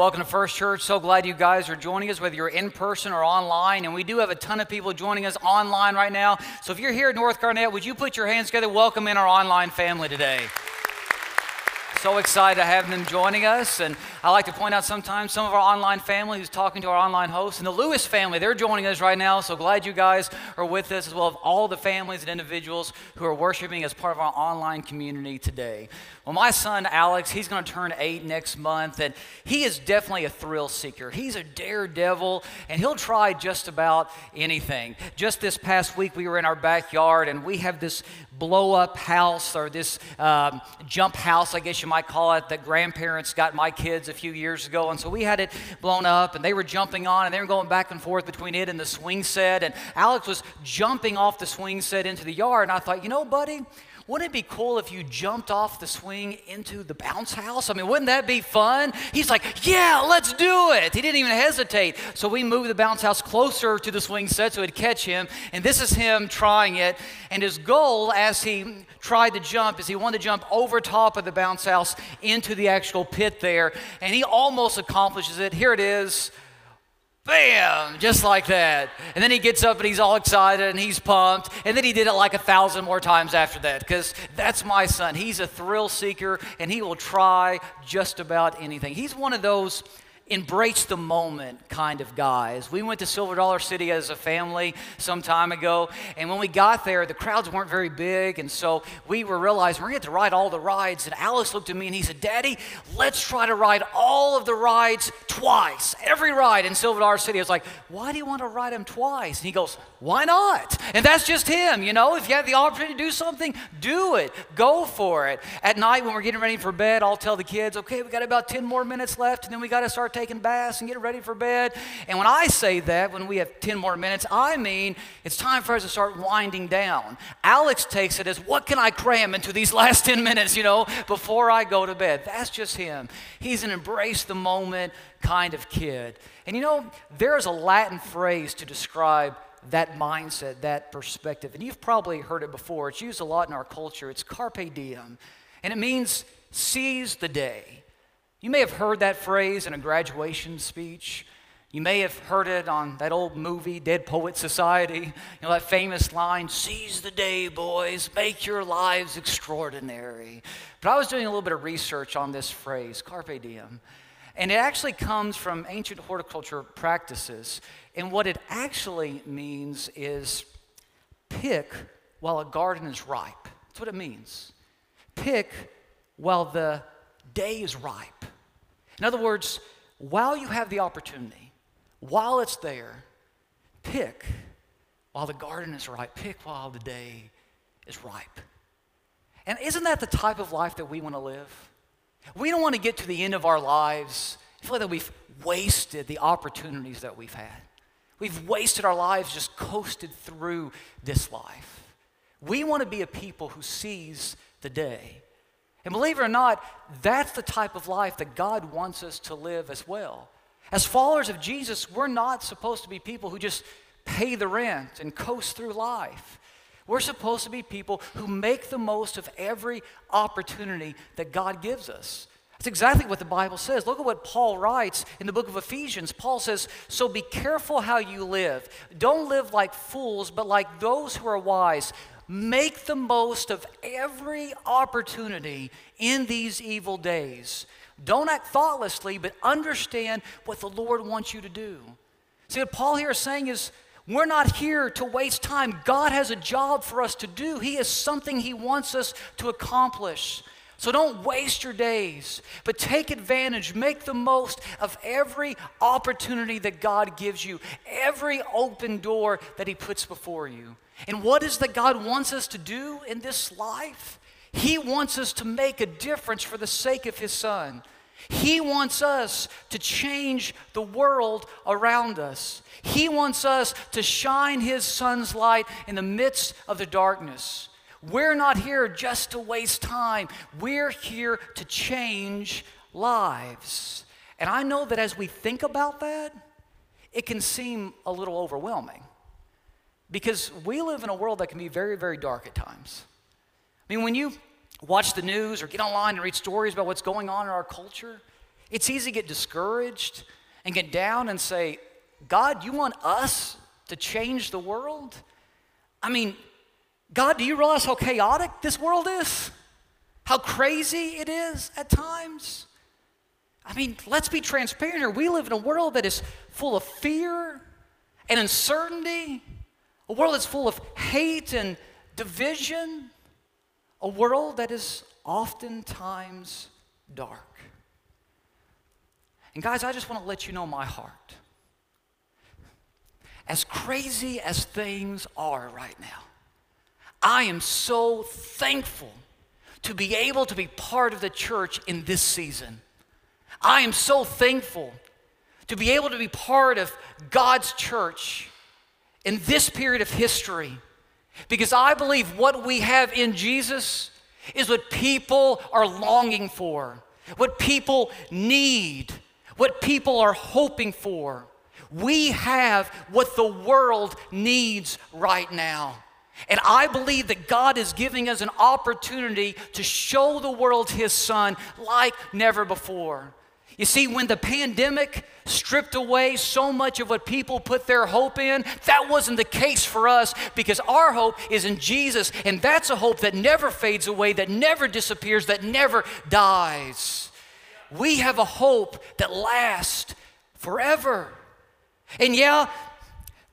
Welcome to First Church. So glad you guys are joining us, whether you're in person or online. And we do have a ton of people joining us online right now. So if you're here at North Garnett, would you put your hands together? Welcome in our online family today. So excited to have them joining us. And I like to point out sometimes some of our online family who's talking to our online hosts. And the Lewis family, they're joining us right now. So glad you guys are with us, as well as all the families and individuals who are worshiping as part of our online community today. Well, my son Alex, he's going to turn eight next month, and he is definitely a thrill seeker. He's a daredevil, and he'll try just about anything. Just this past week, we were in our backyard, and we have this blow up house or this um, jump house, I guess you might call it, that grandparents got my kids a few years ago. And so we had it blown up, and they were jumping on, and they were going back and forth between it and the swing set. And Alex was jumping off the swing set into the yard. And I thought, you know, buddy, wouldn't it be cool if you jumped off the swing into the bounce house? I mean, wouldn't that be fun? He's like, Yeah, let's do it. He didn't even hesitate. So we moved the bounce house closer to the swing set so it'd catch him. And this is him trying it. And his goal as he tried to jump is he wanted to jump over top of the bounce house into the actual pit there. And he almost accomplishes it. Here it is. Bam! Just like that. And then he gets up and he's all excited and he's pumped. And then he did it like a thousand more times after that because that's my son. He's a thrill seeker and he will try just about anything. He's one of those embrace the moment kind of guys. We went to Silver Dollar City as a family some time ago, and when we got there, the crowds weren't very big, and so we were realizing we're gonna have to ride all the rides. And Alex looked at me and he said, Daddy, let's try to ride all of the rides twice. Every ride in Silver Dollar City. I was like, why do you want to ride them twice? And he goes, why not? And that's just him, you know. If you have the opportunity to do something, do it. Go for it. At night when we're getting ready for bed, I'll tell the kids, okay, we got about 10 more minutes left, and then we got to start taking baths and getting ready for bed. And when I say that, when we have 10 more minutes, I mean it's time for us to start winding down. Alex takes it as what can I cram into these last 10 minutes, you know, before I go to bed. That's just him. He's an embrace the moment kind of kid. And you know, there's a Latin phrase to describe that mindset, that perspective. And you've probably heard it before. It's used a lot in our culture. It's carpe diem. And it means seize the day. You may have heard that phrase in a graduation speech. You may have heard it on that old movie, Dead Poet Society. You know, that famous line, seize the day, boys, make your lives extraordinary. But I was doing a little bit of research on this phrase, carpe diem. And it actually comes from ancient horticulture practices. And what it actually means is pick while a garden is ripe. That's what it means. Pick while the day is ripe. In other words, while you have the opportunity, while it's there, pick while the garden is ripe, pick while the day is ripe. And isn't that the type of life that we want to live? We don't want to get to the end of our lives and feel like that we've wasted the opportunities that we've had. We've wasted our lives just coasted through this life. We want to be a people who seize the day and believe it or not, that's the type of life that God wants us to live as well. As followers of Jesus, we're not supposed to be people who just pay the rent and coast through life. We're supposed to be people who make the most of every opportunity that God gives us. That's exactly what the Bible says. Look at what Paul writes in the book of Ephesians. Paul says, So be careful how you live. Don't live like fools, but like those who are wise. Make the most of every opportunity in these evil days. Don't act thoughtlessly, but understand what the Lord wants you to do. See, what Paul here is saying is, we're not here to waste time. God has a job for us to do. He has something He wants us to accomplish. So don't waste your days, but take advantage, make the most of every opportunity that God gives you, every open door that He puts before you. And what is that God wants us to do in this life? He wants us to make a difference for the sake of His Son. He wants us to change the world around us. He wants us to shine His Son's light in the midst of the darkness. We're not here just to waste time, we're here to change lives. And I know that as we think about that, it can seem a little overwhelming. Because we live in a world that can be very, very dark at times. I mean, when you watch the news or get online and read stories about what's going on in our culture, It's easy to get discouraged and get down and say, God, you want us to change the world? I mean, God, do you realize how chaotic this world is? How crazy it is at times? I mean, let's be transparent here. We live in a world that is full of fear and uncertainty, a world that's full of hate and division, a world that is oftentimes dark. And guys, I just want to let you know my heart. As crazy as things are right now, I am so thankful to be able to be part of the church in this season. I am so thankful to be able to be part of God's church in this period of history because I believe what we have in Jesus is what people are longing for, what people need, what people are hoping for. We have what the world needs right now. And I believe that God is giving us an opportunity to show the world His Son like never before. You see, when the pandemic stripped away so much of what people put their hope in, that wasn't the case for us because our hope is in Jesus. And that's a hope that never fades away, that never disappears, that never dies. We have a hope that lasts forever. And yeah,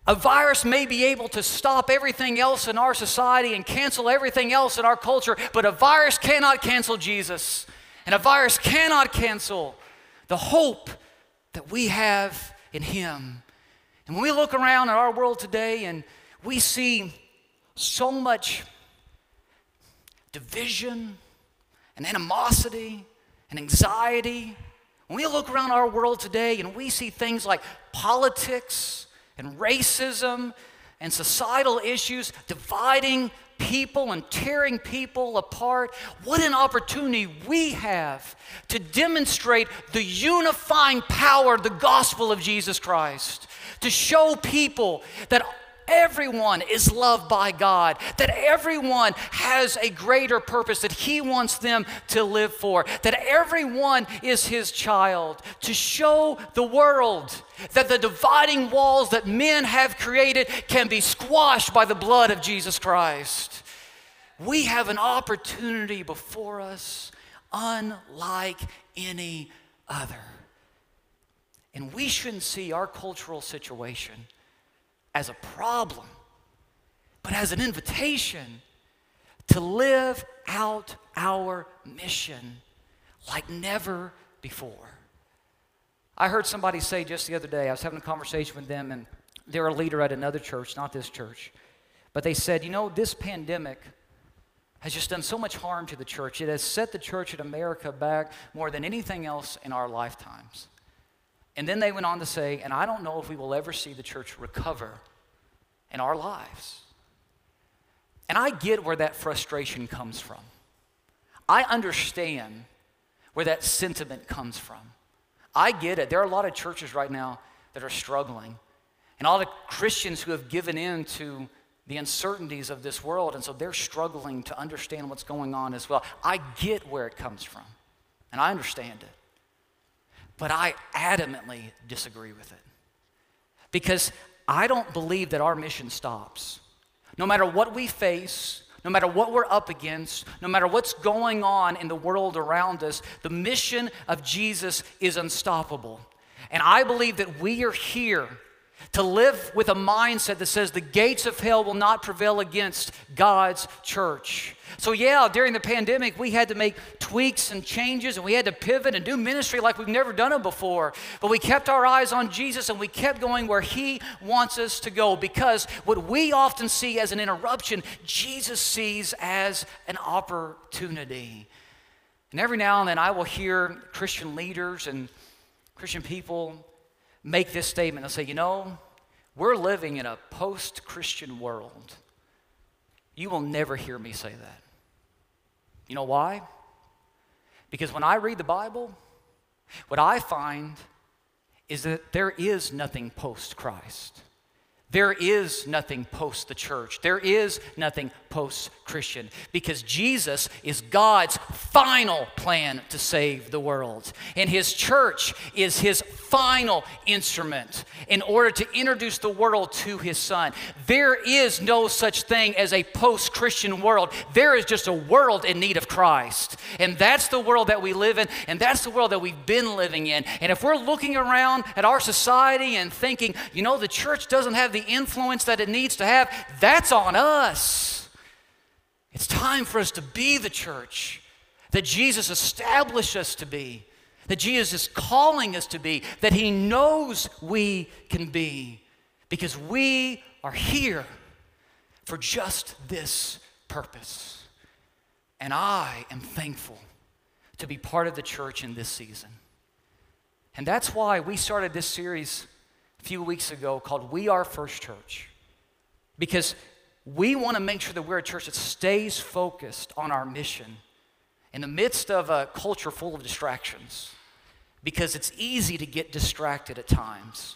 a virus may be able to stop everything else in our society and cancel everything else in our culture, but a virus cannot cancel Jesus. And a virus cannot cancel the hope that we have in Him. And when we look around at our world today and we see so much division and animosity and anxiety, when we look around our world today and we see things like politics and racism and societal issues dividing people and tearing people apart. What an opportunity we have to demonstrate the unifying power of the gospel of Jesus Christ, to show people that everyone is loved by God, that everyone has a greater purpose that He wants them to live for, that everyone is His child, to show the world that the dividing walls that men have created can be squashed by the blood of Jesus Christ. We have an opportunity before us unlike any other. And we shouldn't see our cultural situation as a problem, but as an invitation to live out our mission like never before. I heard somebody say just the other day, I was having a conversation with them, and they're a leader at another church, not this church. But they said, you know, this pandemic has just done so much harm to the church. It has set the church in America back more than anything else in our lifetimes. And then they went on to say, and I don't know if we will ever see the church recover in our lives. And I get where that frustration comes from. I understand where that sentiment comes from. I get it. There are a lot of churches right now that are struggling, and all the Christians who have given in to the uncertainties of this world, and so they're struggling to understand what's going on as well. I get where it comes from, and I understand it. But I adamantly disagree with it. Because I don't believe that our mission stops. No matter what we face, no matter what we're up against, no matter what's going on in the world around us, the mission of Jesus is unstoppable. And I believe that we are here to live with a mindset that says the gates of hell will not prevail against God's church. So, yeah, during the pandemic, we had to make tweaks and changes and we had to pivot and do ministry like we've never done it before. But we kept our eyes on Jesus and we kept going where He wants us to go because what we often see as an interruption, Jesus sees as an opportunity. And every now and then, I will hear Christian leaders and Christian people make this statement. They'll say, you know, we're living in a post Christian world. You will never hear me say that. You know why? Because when I read the Bible, what I find is that there is nothing post Christ. There is nothing post the church. There is nothing post Christian because Jesus is God's final plan to save the world. And his church is his final instrument in order to introduce the world to his son. There is no such thing as a post Christian world. There is just a world in need of Christ. And that's the world that we live in, and that's the world that we've been living in. And if we're looking around at our society and thinking, you know, the church doesn't have the influence that it needs to have, that's on us. It's time for us to be the church that Jesus established us to be, that Jesus is calling us to be, that He knows we can be, because we are here for just this purpose. And I am thankful to be part of the church in this season. And that's why we started this series few weeks ago called We Are First Church. Because we want to make sure that we're a church that stays focused on our mission in the midst of a culture full of distractions. Because it's easy to get distracted at times.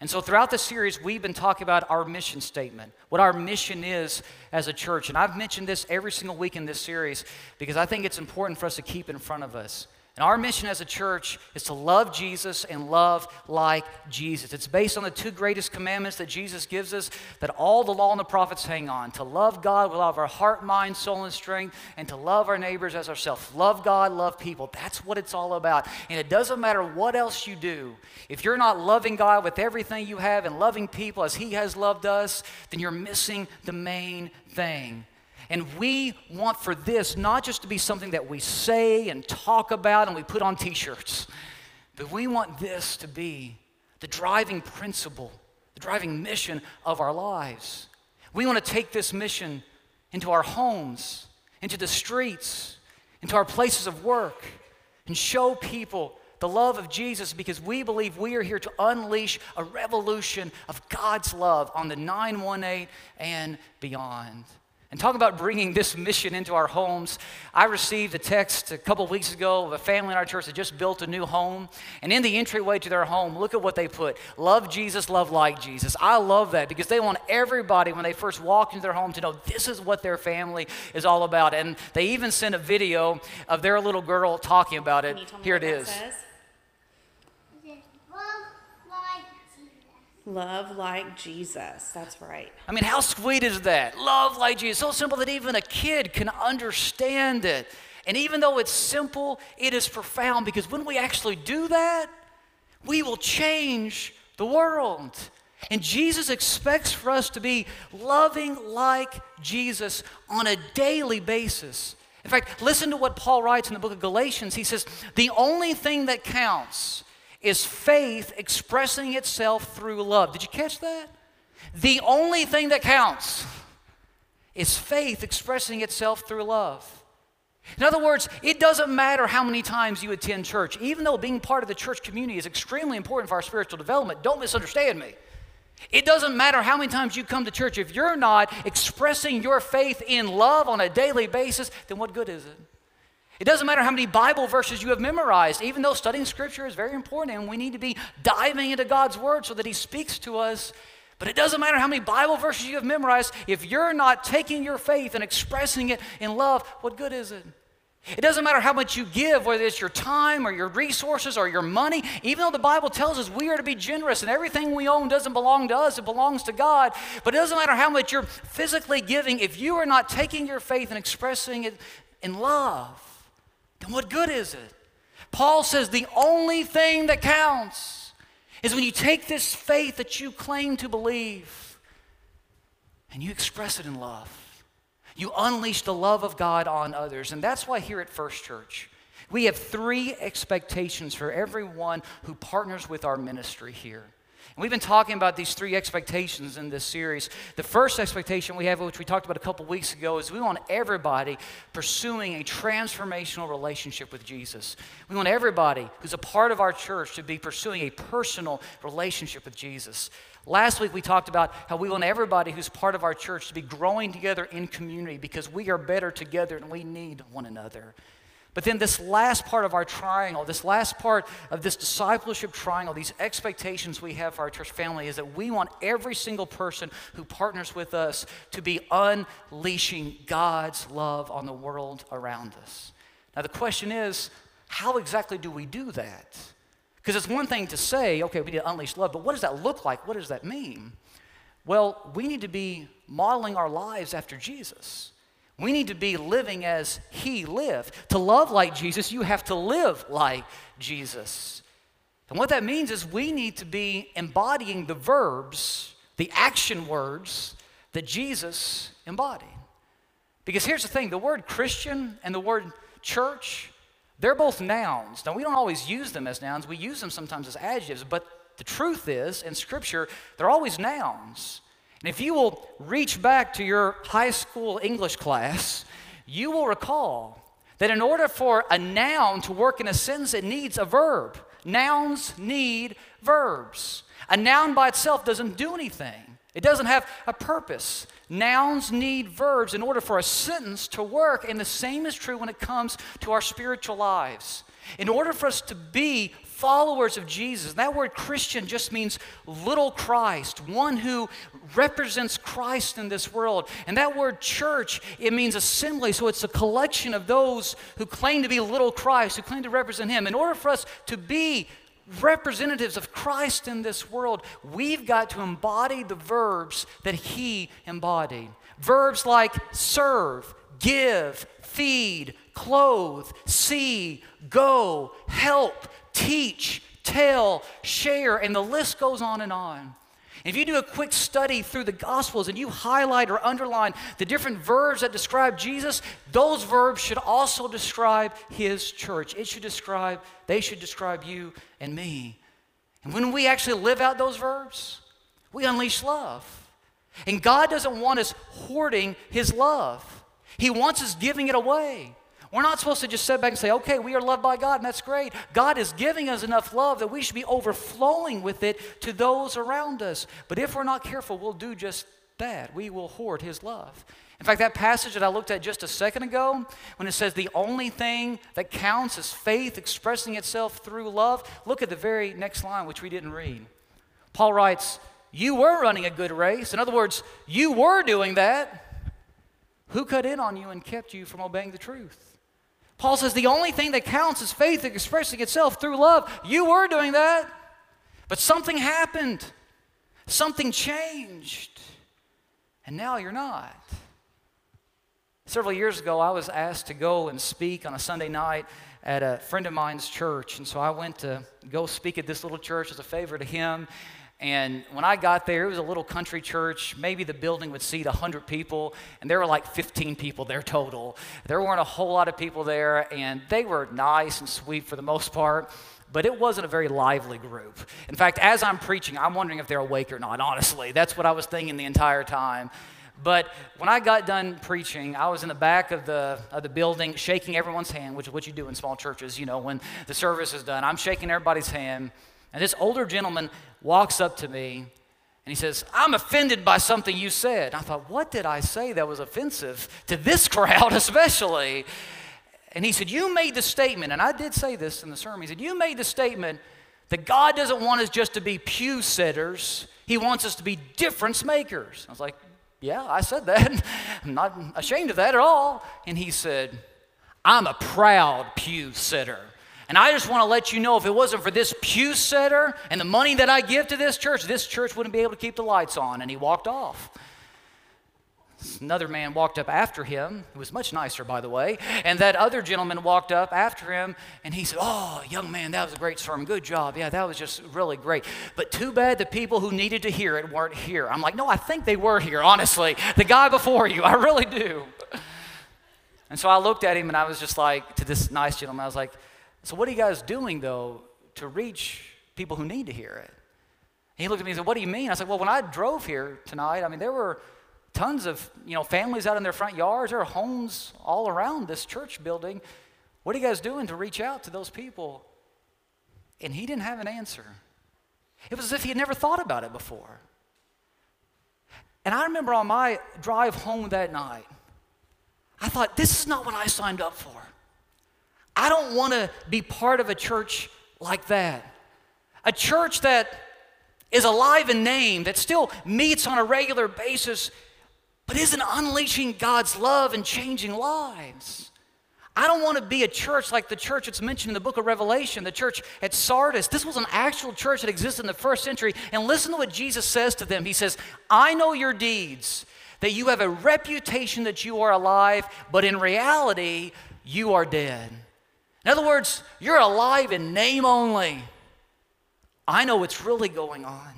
And so, throughout the series, we've been talking about our mission statement, what our mission is as a church. And I've mentioned this every single week in this series because I think it's important for us to keep in front of us. And our mission as a church is to love Jesus and love like Jesus. It's based on the two greatest commandments that Jesus gives us that all the law and the prophets hang on to love God with all of our heart, mind, soul, and strength, and to love our neighbors as ourselves. Love God, love people. That's what it's all about. And it doesn't matter what else you do. If you're not loving God with everything you have and loving people as He has loved us, then you're missing the main thing. And we want for this not just to be something that we say and talk about and we put on t shirts, but we want this to be the driving principle, the driving mission of our lives. We want to take this mission into our homes, into the streets, into our places of work, and show people the love of Jesus because we believe we are here to unleash a revolution of God's love on the 918 and beyond. And talk about bringing this mission into our homes. I received a text a couple weeks ago of a family in our church that just built a new home. And in the entryway to their home, look at what they put Love Jesus, love like Jesus. I love that because they want everybody, when they first walk into their home, to know this is what their family is all about. And they even sent a video of their little girl talking about it. Here it is. Says? Love like Jesus. That's right. I mean, how sweet is that? Love like Jesus. So simple that even a kid can understand it. And even though it's simple, it is profound because when we actually do that, we will change the world. And Jesus expects for us to be loving like Jesus on a daily basis. In fact, listen to what Paul writes in the book of Galatians. He says, The only thing that counts is faith expressing itself through love. Did you catch that? The only thing that counts is faith expressing itself through love. In other words, it doesn't matter how many times you attend church, even though being part of the church community is extremely important for our spiritual development. Don't misunderstand me. It doesn't matter how many times you come to church, if you're not expressing your faith in love on a daily basis, then what good is it? It doesn't matter how many Bible verses you have memorized, even though studying Scripture is very important and we need to be diving into God's Word so that He speaks to us. But it doesn't matter how many Bible verses you have memorized, if you're not taking your faith and expressing it in love, what good is it? It doesn't matter how much you give, whether it's your time or your resources or your money, even though the Bible tells us we are to be generous and everything we own doesn't belong to us, it belongs to God. But it doesn't matter how much you're physically giving, if you are not taking your faith and expressing it in love, then what good is it? Paul says the only thing that counts is when you take this faith that you claim to believe and you express it in love. You unleash the love of God on others. And that's why here at First Church, we have three expectations for everyone who partners with our ministry here. And we've been talking about these three expectations in this series. The first expectation we have, which we talked about a couple weeks ago, is we want everybody pursuing a transformational relationship with Jesus. We want everybody who's a part of our church to be pursuing a personal relationship with Jesus. Last week, we talked about how we want everybody who's part of our church to be growing together in community because we are better together and we need one another. But then, this last part of our triangle, this last part of this discipleship triangle, these expectations we have for our church family is that we want every single person who partners with us to be unleashing God's love on the world around us. Now, the question is how exactly do we do that? Because it's one thing to say, okay, we need to unleash love, but what does that look like? What does that mean? Well, we need to be modeling our lives after Jesus. We need to be living as He lived. To love like Jesus, you have to live like Jesus. And what that means is we need to be embodying the verbs, the action words that Jesus embodied. Because here's the thing the word Christian and the word church, they're both nouns. Now, we don't always use them as nouns, we use them sometimes as adjectives, but the truth is, in Scripture, they're always nouns. And if you will reach back to your high school English class, you will recall that in order for a noun to work in a sentence, it needs a verb. Nouns need verbs. A noun by itself doesn't do anything, it doesn't have a purpose. Nouns need verbs in order for a sentence to work, and the same is true when it comes to our spiritual lives. In order for us to be followers of Jesus. That word Christian just means little Christ, one who represents Christ in this world. And that word church, it means assembly. So it's a collection of those who claim to be little Christ, who claim to represent Him. In order for us to be representatives of Christ in this world, we've got to embody the verbs that He embodied. Verbs like serve, give, feed, clothe, see, go, help, teach, tell, share, and the list goes on and on. If you do a quick study through the Gospels and you highlight or underline the different verbs that describe Jesus, those verbs should also describe His church. It should describe, they should describe you and me. And when we actually live out those verbs, we unleash love. And God doesn't want us hoarding His love, He wants us giving it away. We're not supposed to just sit back and say, okay, we are loved by God, and that's great. God is giving us enough love that we should be overflowing with it to those around us. But if we're not careful, we'll do just that. We will hoard His love. In fact, that passage that I looked at just a second ago, when it says the only thing that counts is faith expressing itself through love, look at the very next line, which we didn't read. Paul writes, You were running a good race. In other words, you were doing that. Who cut in on you and kept you from obeying the truth? Paul says the only thing that counts is faith expressing itself through love. You were doing that, but something happened, something changed, and now you're not. Several years ago, I was asked to go and speak on a Sunday night at a friend of mine's church, and so I went to go speak at this little church as a favor to him. And when I got there, it was a little country church. Maybe the building would seat 100 people, and there were like 15 people there total. There weren't a whole lot of people there, and they were nice and sweet for the most part, but it wasn't a very lively group. In fact, as I'm preaching, I'm wondering if they're awake or not, honestly. That's what I was thinking the entire time. But when I got done preaching, I was in the back of the, of the building shaking everyone's hand, which is what you do in small churches, you know, when the service is done. I'm shaking everybody's hand. And this older gentleman walks up to me and he says, I'm offended by something you said. I thought, what did I say that was offensive to this crowd, especially? And he said, You made the statement, and I did say this in the sermon. He said, You made the statement that God doesn't want us just to be pew sitters, He wants us to be difference makers. I was like, Yeah, I said that. I'm not ashamed of that at all. And he said, I'm a proud pew sitter. And I just want to let you know if it wasn't for this pew setter and the money that I give to this church, this church wouldn't be able to keep the lights on. And he walked off. Another man walked up after him, who was much nicer, by the way. And that other gentleman walked up after him and he said, Oh, young man, that was a great sermon. Good job. Yeah, that was just really great. But too bad the people who needed to hear it weren't here. I'm like, No, I think they were here, honestly. The guy before you, I really do. And so I looked at him and I was just like, to this nice gentleman, I was like, so, what are you guys doing, though, to reach people who need to hear it? And he looked at me and said, What do you mean? I said, Well, when I drove here tonight, I mean, there were tons of you know, families out in their front yards. There are homes all around this church building. What are you guys doing to reach out to those people? And he didn't have an answer. It was as if he had never thought about it before. And I remember on my drive home that night, I thought, this is not what I signed up for. I don't want to be part of a church like that. A church that is alive in name, that still meets on a regular basis, but isn't unleashing God's love and changing lives. I don't want to be a church like the church that's mentioned in the book of Revelation, the church at Sardis. This was an actual church that existed in the first century. And listen to what Jesus says to them He says, I know your deeds, that you have a reputation that you are alive, but in reality, you are dead. In other words, you're alive in name only. I know what's really going on,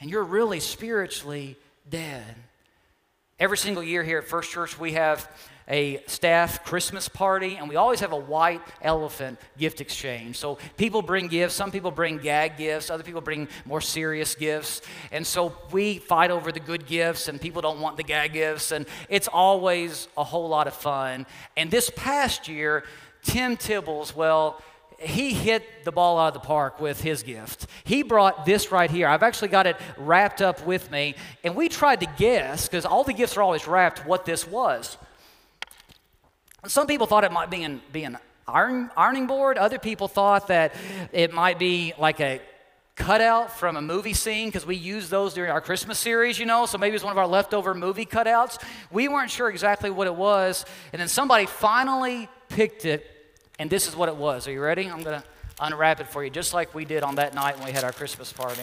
and you're really spiritually dead. Every single year here at First Church, we have a staff Christmas party, and we always have a white elephant gift exchange. So people bring gifts. Some people bring gag gifts. Other people bring more serious gifts. And so we fight over the good gifts, and people don't want the gag gifts. And it's always a whole lot of fun. And this past year, Tim Tibbles, well, he hit the ball out of the park with his gift. He brought this right here. I've actually got it wrapped up with me, and we tried to guess, because all the gifts are always wrapped, what this was. Some people thought it might be an, be an iron, ironing board. Other people thought that it might be like a cutout from a movie scene because we use those during our Christmas series, you know, so maybe it's one of our leftover movie cutouts. We weren't sure exactly what it was, and then somebody finally picked it and this is what it was. Are you ready? I'm going to unwrap it for you, just like we did on that night when we had our Christmas party.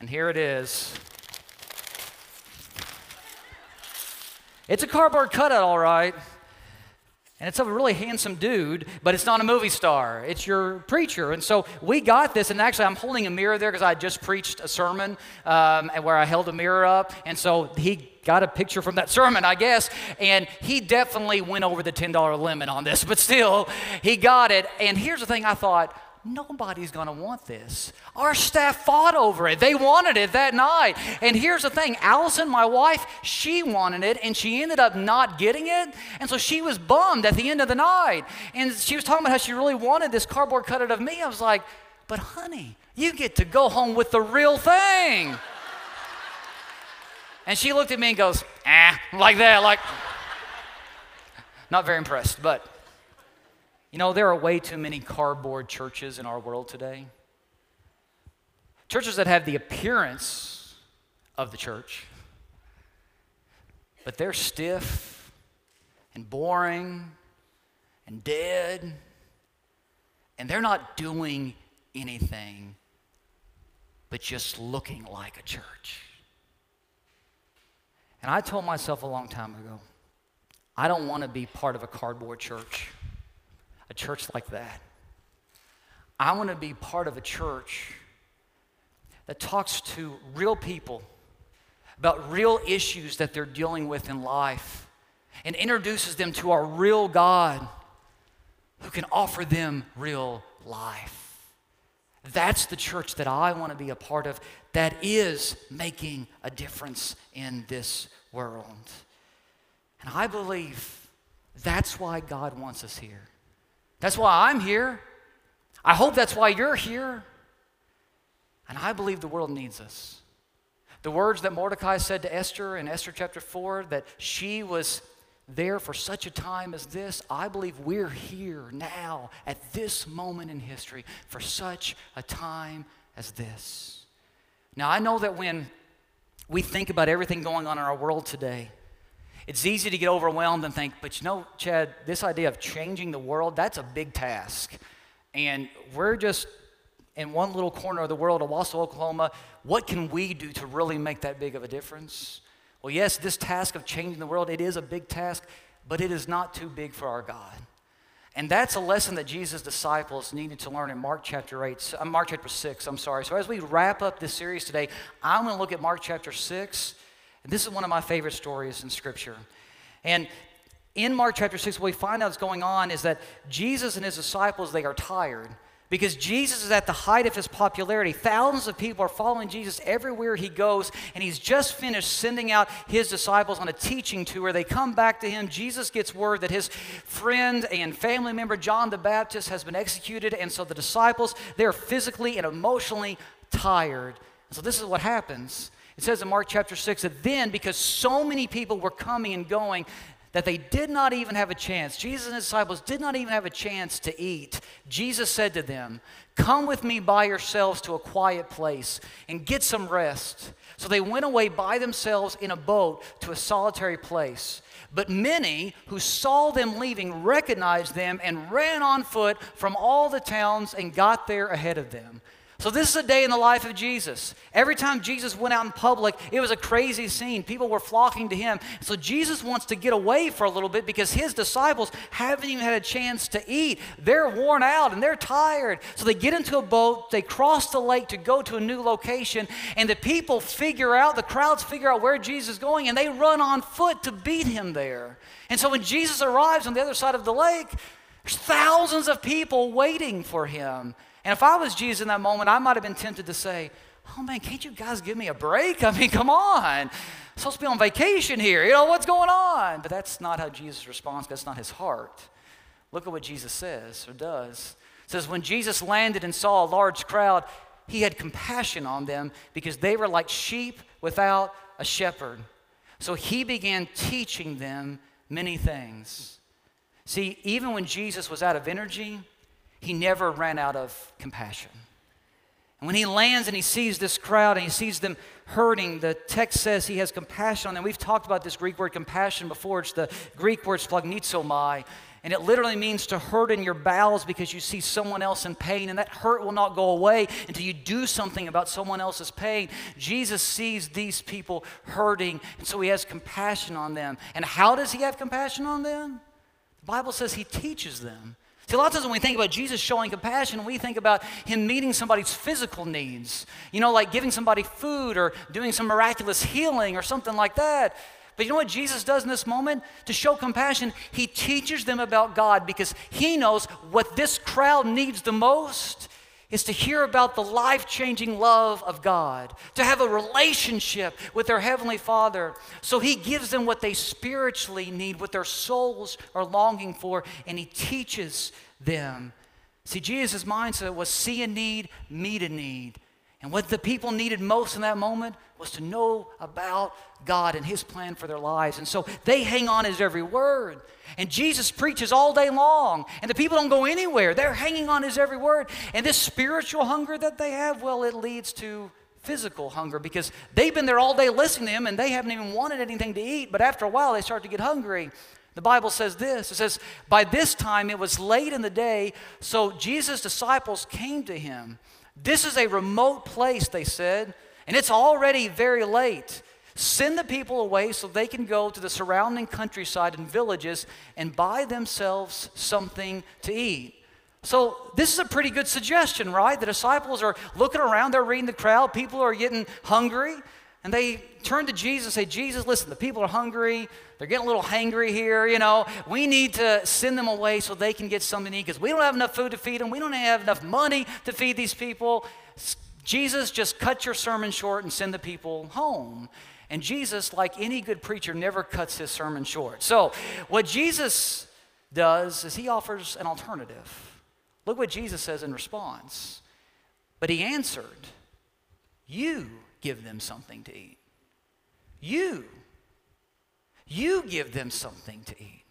And here it is. It's a cardboard cutout, all right. And it's of a really handsome dude, but it's not a movie star. It's your preacher. And so we got this, and actually, I'm holding a mirror there because I just preached a sermon um, where I held a mirror up. And so he got a picture from that sermon, I guess. And he definitely went over the $10 limit on this, but still, he got it. And here's the thing I thought, nobody's going to want this. Our staff fought over it. They wanted it that night. And here's the thing Allison, my wife, she wanted it and she ended up not getting it. And so she was bummed at the end of the night. And she was talking about how she really wanted this cardboard cutout of me. I was like, but honey, you get to go home with the real thing. And she looked at me and goes, ah, like that, like, not very impressed, but. You know, there are way too many cardboard churches in our world today. Churches that have the appearance of the church, but they're stiff and boring and dead, and they're not doing anything but just looking like a church. And I told myself a long time ago, I don't want to be part of a cardboard church a church like that. I want to be part of a church that talks to real people about real issues that they're dealing with in life and introduces them to our real God who can offer them real life. That's the church that I want to be a part of that is making a difference in this world. And I believe that's why God wants us here. That's why I'm here. I hope that's why you're here. And I believe the world needs us. The words that Mordecai said to Esther in Esther chapter 4 that she was there for such a time as this, I believe we're here now at this moment in history for such a time as this. Now, I know that when we think about everything going on in our world today, it's easy to get overwhelmed and think, but you know, Chad, this idea of changing the world, that's a big task. And we're just in one little corner of the world, Owasso, Oklahoma. What can we do to really make that big of a difference? Well, yes, this task of changing the world, it is a big task, but it is not too big for our God. And that's a lesson that Jesus' disciples needed to learn in Mark chapter 8, uh, Mark chapter 6, I'm sorry. So as we wrap up this series today, I'm going to look at Mark chapter 6 and this is one of my favorite stories in Scripture. And in Mark chapter 6, what we find out is going on is that Jesus and his disciples, they are tired because Jesus is at the height of his popularity. Thousands of people are following Jesus everywhere he goes, and he's just finished sending out his disciples on a teaching tour. They come back to him. Jesus gets word that his friend and family member, John the Baptist, has been executed, and so the disciples, they're physically and emotionally tired. so this is what happens. It says in Mark chapter 6 that then, because so many people were coming and going, that they did not even have a chance, Jesus and his disciples did not even have a chance to eat, Jesus said to them, Come with me by yourselves to a quiet place and get some rest. So they went away by themselves in a boat to a solitary place. But many who saw them leaving recognized them and ran on foot from all the towns and got there ahead of them. So, this is a day in the life of Jesus. Every time Jesus went out in public, it was a crazy scene. People were flocking to him. So, Jesus wants to get away for a little bit because his disciples haven't even had a chance to eat. They're worn out and they're tired. So, they get into a boat, they cross the lake to go to a new location, and the people figure out, the crowds figure out where Jesus is going, and they run on foot to beat him there. And so, when Jesus arrives on the other side of the lake, there's thousands of people waiting for him. And if I was Jesus in that moment, I might have been tempted to say, Oh man, can't you guys give me a break? I mean, come on. I'm supposed to be on vacation here. You know, what's going on? But that's not how Jesus responds. That's not his heart. Look at what Jesus says or does. It says, When Jesus landed and saw a large crowd, he had compassion on them because they were like sheep without a shepherd. So he began teaching them many things. See, even when Jesus was out of energy, he never ran out of compassion. And when he lands and he sees this crowd and he sees them hurting, the text says he has compassion on them. We've talked about this Greek word compassion before. It's the Greek word splanchnizomai. And it literally means to hurt in your bowels because you see someone else in pain, and that hurt will not go away until you do something about someone else's pain. Jesus sees these people hurting, and so he has compassion on them. And how does he have compassion on them? The Bible says he teaches them. See, a lot of times when we think about Jesus showing compassion, we think about him meeting somebody's physical needs. You know, like giving somebody food or doing some miraculous healing or something like that. But you know what Jesus does in this moment? To show compassion, he teaches them about God because he knows what this crowd needs the most is to hear about the life changing love of God, to have a relationship with their Heavenly Father. So He gives them what they spiritually need, what their souls are longing for, and He teaches them. See, Jesus' mindset was see a need, meet a need. And what the people needed most in that moment was to know about God and His plan for their lives. And so they hang on His every word. And Jesus preaches all day long, and the people don't go anywhere. They're hanging on His every word. And this spiritual hunger that they have, well, it leads to physical hunger because they've been there all day listening to Him and they haven't even wanted anything to eat. But after a while, they start to get hungry. The Bible says this it says, By this time it was late in the day, so Jesus' disciples came to Him. This is a remote place, they said, and it's already very late. Send the people away so they can go to the surrounding countryside and villages and buy themselves something to eat. So, this is a pretty good suggestion, right? The disciples are looking around, they're reading the crowd, people are getting hungry, and they turn to Jesus and say, Jesus, listen, the people are hungry, they're getting a little hangry here, you know. We need to send them away so they can get something to eat because we don't have enough food to feed them, we don't have enough money to feed these people. Jesus, just cut your sermon short and send the people home. And Jesus, like any good preacher, never cuts his sermon short. So, what Jesus does is he offers an alternative. Look what Jesus says in response. But he answered, You give them something to eat. You. You give them something to eat.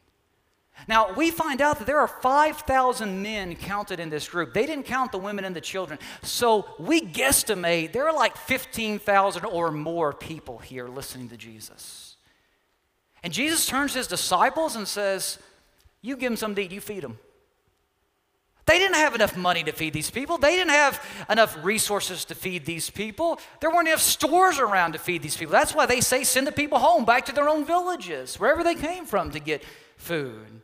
Now, we find out that there are 5,000 men counted in this group. They didn't count the women and the children. So we guesstimate there are like 15,000 or more people here listening to Jesus. And Jesus turns to his disciples and says, You give them something to eat, you feed them. They didn't have enough money to feed these people. They didn't have enough resources to feed these people. There weren't enough stores around to feed these people. That's why they say send the people home, back to their own villages, wherever they came from to get food.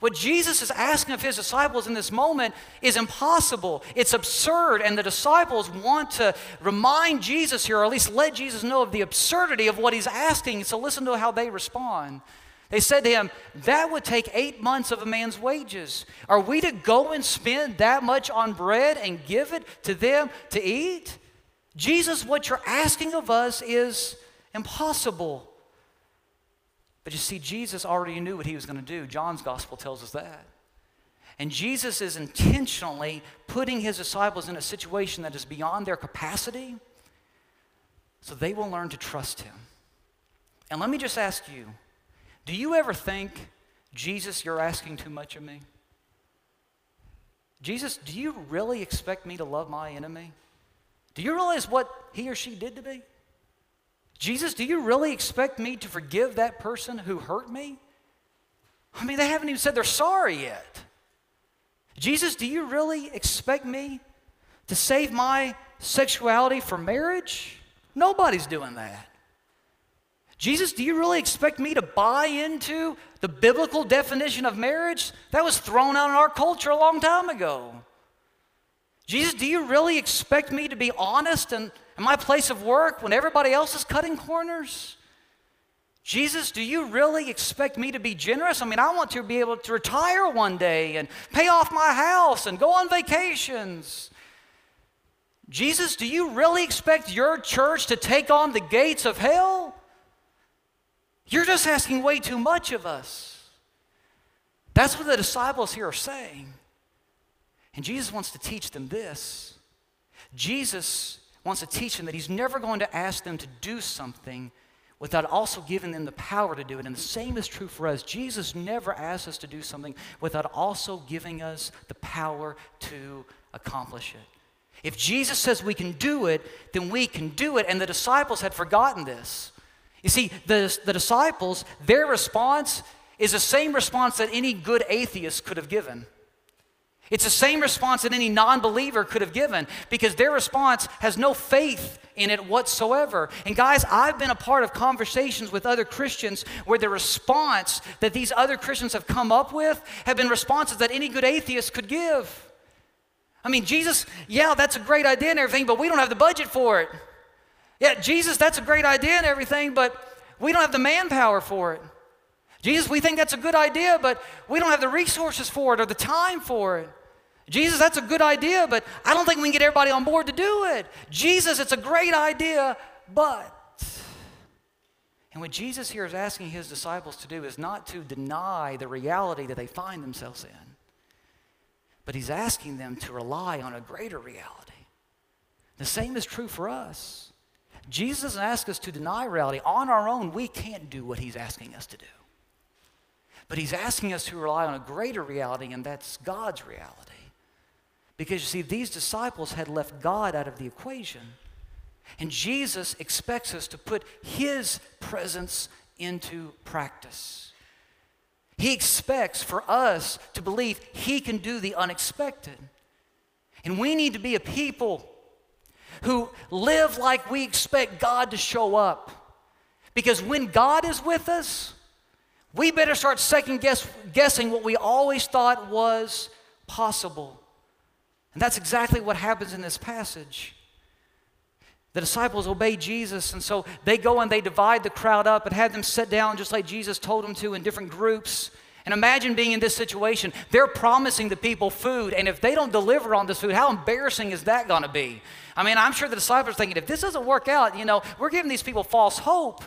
What Jesus is asking of his disciples in this moment is impossible. It's absurd, and the disciples want to remind Jesus here, or at least let Jesus know of the absurdity of what he's asking. So listen to how they respond. They said to him, That would take eight months of a man's wages. Are we to go and spend that much on bread and give it to them to eat? Jesus, what you're asking of us is impossible. But you see, Jesus already knew what he was going to do. John's gospel tells us that. And Jesus is intentionally putting his disciples in a situation that is beyond their capacity so they will learn to trust him. And let me just ask you Do you ever think, Jesus, you're asking too much of me? Jesus, do you really expect me to love my enemy? Do you realize what he or she did to me? Jesus, do you really expect me to forgive that person who hurt me? I mean, they haven't even said they're sorry yet. Jesus, do you really expect me to save my sexuality for marriage? Nobody's doing that. Jesus, do you really expect me to buy into the biblical definition of marriage? That was thrown out in our culture a long time ago. Jesus, do you really expect me to be honest in, in my place of work when everybody else is cutting corners? Jesus, do you really expect me to be generous? I mean, I want to be able to retire one day and pay off my house and go on vacations. Jesus, do you really expect your church to take on the gates of hell? You're just asking way too much of us. That's what the disciples here are saying. And Jesus wants to teach them this. Jesus wants to teach them that he's never going to ask them to do something without also giving them the power to do it. And the same is true for us. Jesus never asks us to do something without also giving us the power to accomplish it. If Jesus says we can do it, then we can do it. And the disciples had forgotten this. You see, the, the disciples, their response is the same response that any good atheist could have given. It's the same response that any non believer could have given because their response has no faith in it whatsoever. And guys, I've been a part of conversations with other Christians where the response that these other Christians have come up with have been responses that any good atheist could give. I mean, Jesus, yeah, that's a great idea and everything, but we don't have the budget for it. Yeah, Jesus, that's a great idea and everything, but we don't have the manpower for it. Jesus, we think that's a good idea, but we don't have the resources for it or the time for it. Jesus, that's a good idea, but I don't think we can get everybody on board to do it. Jesus, it's a great idea, but. And what Jesus here is asking his disciples to do is not to deny the reality that they find themselves in, but he's asking them to rely on a greater reality. The same is true for us. Jesus doesn't us to deny reality. On our own, we can't do what he's asking us to do. But he's asking us to rely on a greater reality, and that's God's reality. Because you see, these disciples had left God out of the equation. And Jesus expects us to put his presence into practice. He expects for us to believe he can do the unexpected. And we need to be a people who live like we expect God to show up. Because when God is with us, we better start second guess, guessing what we always thought was possible. And that's exactly what happens in this passage. The disciples obey Jesus, and so they go and they divide the crowd up and have them sit down just like Jesus told them to in different groups. And imagine being in this situation. They're promising the people food, and if they don't deliver on this food, how embarrassing is that going to be? I mean, I'm sure the disciples are thinking, if this doesn't work out, you know, we're giving these people false hope.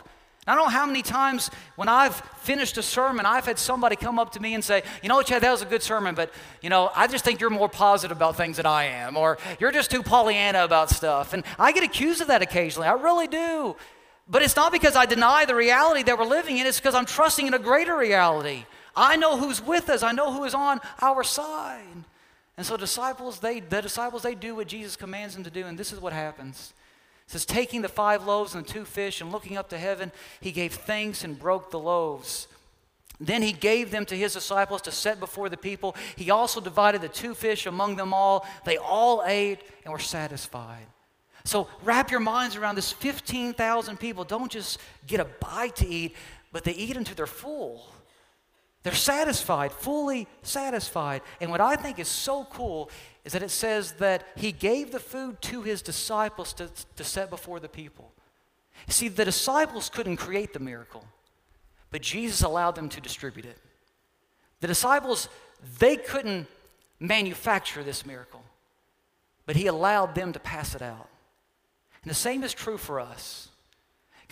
I don't know how many times when I've finished a sermon, I've had somebody come up to me and say, you know what, Chad, that was a good sermon, but, you know, I just think you're more positive about things than I am, or you're just too Pollyanna about stuff. And I get accused of that occasionally. I really do. But it's not because I deny the reality that we're living in, it's because I'm trusting in a greater reality. I know who's with us, I know who is on our side. And so disciples, they, the disciples, they do what Jesus commands them to do, and this is what happens. It says, taking the five loaves and the two fish and looking up to heaven, he gave thanks and broke the loaves. Then he gave them to his disciples to set before the people. He also divided the two fish among them all. They all ate and were satisfied. So wrap your minds around this 15,000 people don't just get a bite to eat, but they eat until they're full. They're satisfied, fully satisfied. And what I think is so cool is that it says that he gave the food to his disciples to, to set before the people. See, the disciples couldn't create the miracle, but Jesus allowed them to distribute it. The disciples, they couldn't manufacture this miracle, but he allowed them to pass it out. And the same is true for us.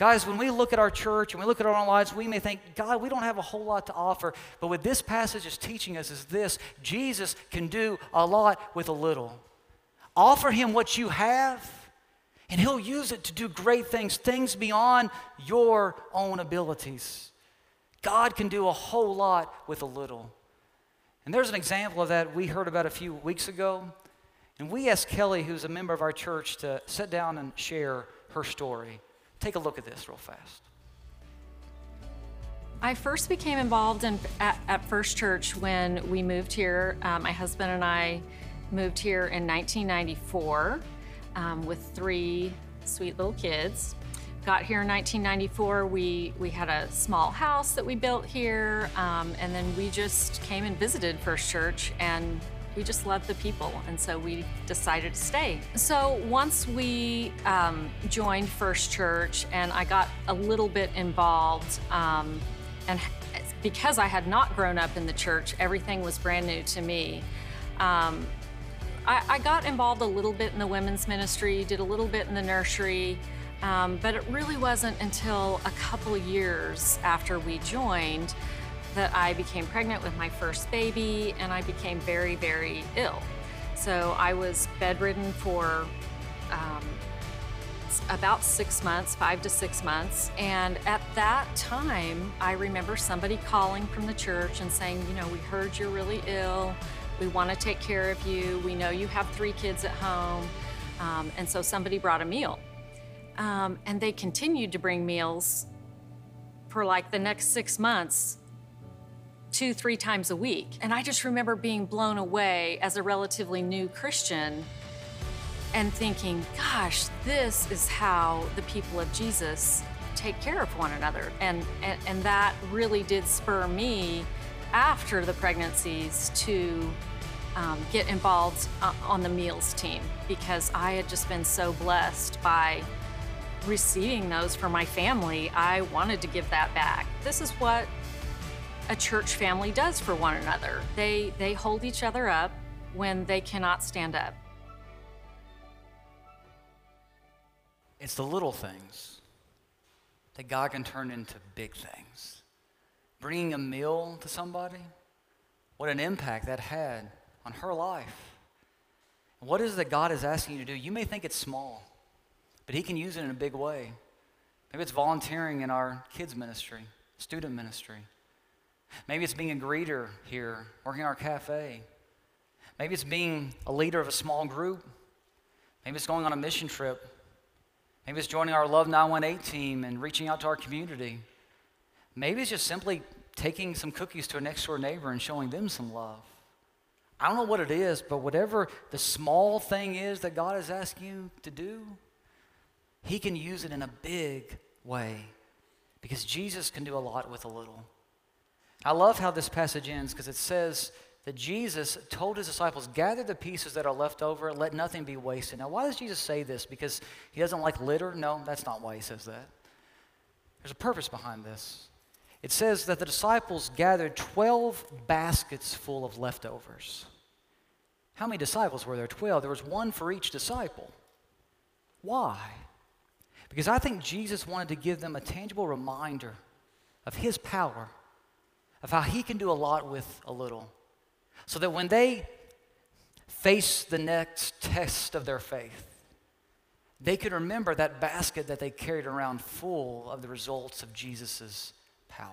Guys, when we look at our church and we look at our own lives, we may think, God, we don't have a whole lot to offer. But what this passage is teaching us is this Jesus can do a lot with a little. Offer him what you have, and he'll use it to do great things, things beyond your own abilities. God can do a whole lot with a little. And there's an example of that we heard about a few weeks ago. And we asked Kelly, who's a member of our church, to sit down and share her story. Take a look at this real fast. I first became involved in, at, at First Church when we moved here. Um, my husband and I moved here in 1994 um, with three sweet little kids. Got here in 1994. We we had a small house that we built here, um, and then we just came and visited First Church, and we just loved the people, and so we decided to stay. So once we um, joined First Church, and I got a little bit involved, um, and because I had not grown up in the church, everything was brand new to me. Um, I, I, got involved a little bit in the women's ministry, did a little bit in the nursery, um, but it really wasn't until a couple years after we joined that I became pregnant with my first baby and I became very, very ill. So I was bedridden for um, about six months, five to six months. And at that time, I remember somebody calling from the church and saying, You know, we heard you're really ill. We want to take care of you. We know you have three kids at home. Um, and so somebody brought a meal. Um, and they continued to bring meals for like the next six months, two, three times a week. And I just remember being blown away as a relatively new Christian and thinking, gosh, this is how the people of Jesus take care of one another. And, and, and that really did spur me after the pregnancies to um, get involved uh, on the meals team because I had just been so blessed by receiving those for my family. I wanted to give that back. This is what a church family does for one another. They they hold each other up when they cannot stand up. It's the little things that God can turn into big things. Bringing a meal to somebody, what an impact that had on her life. What is it that God is asking you to do? You may think it's small, but He can use it in a big way. Maybe it's volunteering in our kids' ministry, student ministry. Maybe it's being a greeter here, working our cafe. Maybe it's being a leader of a small group. Maybe it's going on a mission trip. Maybe it's joining our Love 918 team and reaching out to our community. Maybe it's just simply taking some cookies to a next door neighbor and showing them some love. I don't know what it is, but whatever the small thing is that God is asking you to do, He can use it in a big way because Jesus can do a lot with a little. I love how this passage ends because it says that Jesus told his disciples, Gather the pieces that are left over, let nothing be wasted. Now, why does Jesus say this? Because he doesn't like litter? No, that's not why he says that. There's a purpose behind this. It says that the disciples gathered 12 baskets full of leftovers. How many disciples were there? 12. There was one for each disciple. Why? Because I think Jesus wanted to give them a tangible reminder of his power, of how he can do a lot with a little. So that when they face the next test of their faith, they could remember that basket that they carried around full of the results of Jesus' power.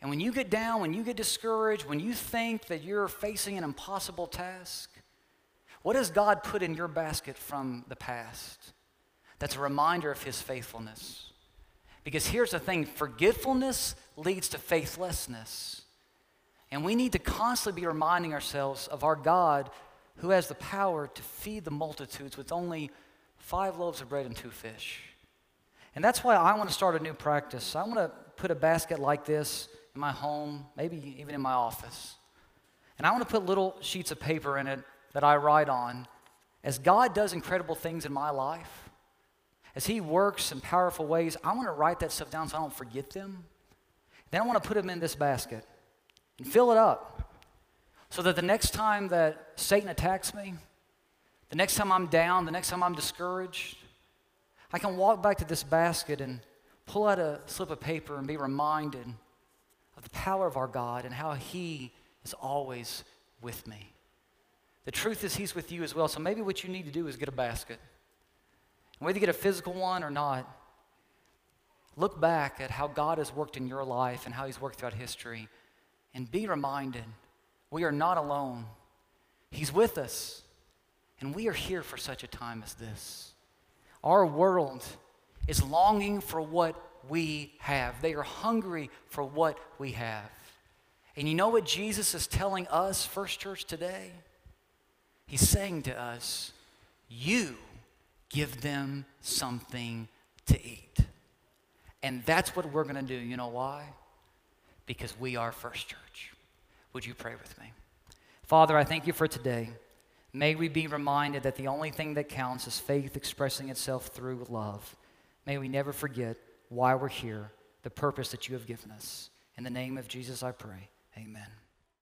And when you get down, when you get discouraged, when you think that you're facing an impossible task, what does God put in your basket from the past? That's a reminder of His faithfulness. Because here's the thing forgetfulness leads to faithlessness. And we need to constantly be reminding ourselves of our God who has the power to feed the multitudes with only five loaves of bread and two fish. And that's why I want to start a new practice. I want to put a basket like this in my home, maybe even in my office. And I want to put little sheets of paper in it that I write on. As God does incredible things in my life, as He works in powerful ways, I want to write that stuff down so I don't forget them. Then I want to put them in this basket and fill it up so that the next time that Satan attacks me, the next time I'm down, the next time I'm discouraged, I can walk back to this basket and pull out a slip of paper and be reminded of the power of our God and how He is always with me. The truth is, He's with you as well. So maybe what you need to do is get a basket. And whether you get a physical one or not, Look back at how God has worked in your life and how He's worked throughout history and be reminded we are not alone. He's with us, and we are here for such a time as this. Our world is longing for what we have, they are hungry for what we have. And you know what Jesus is telling us, First Church, today? He's saying to us, You give them something to eat. And that's what we're going to do. You know why? Because we are First Church. Would you pray with me? Father, I thank you for today. May we be reminded that the only thing that counts is faith expressing itself through love. May we never forget why we're here, the purpose that you have given us. In the name of Jesus, I pray. Amen.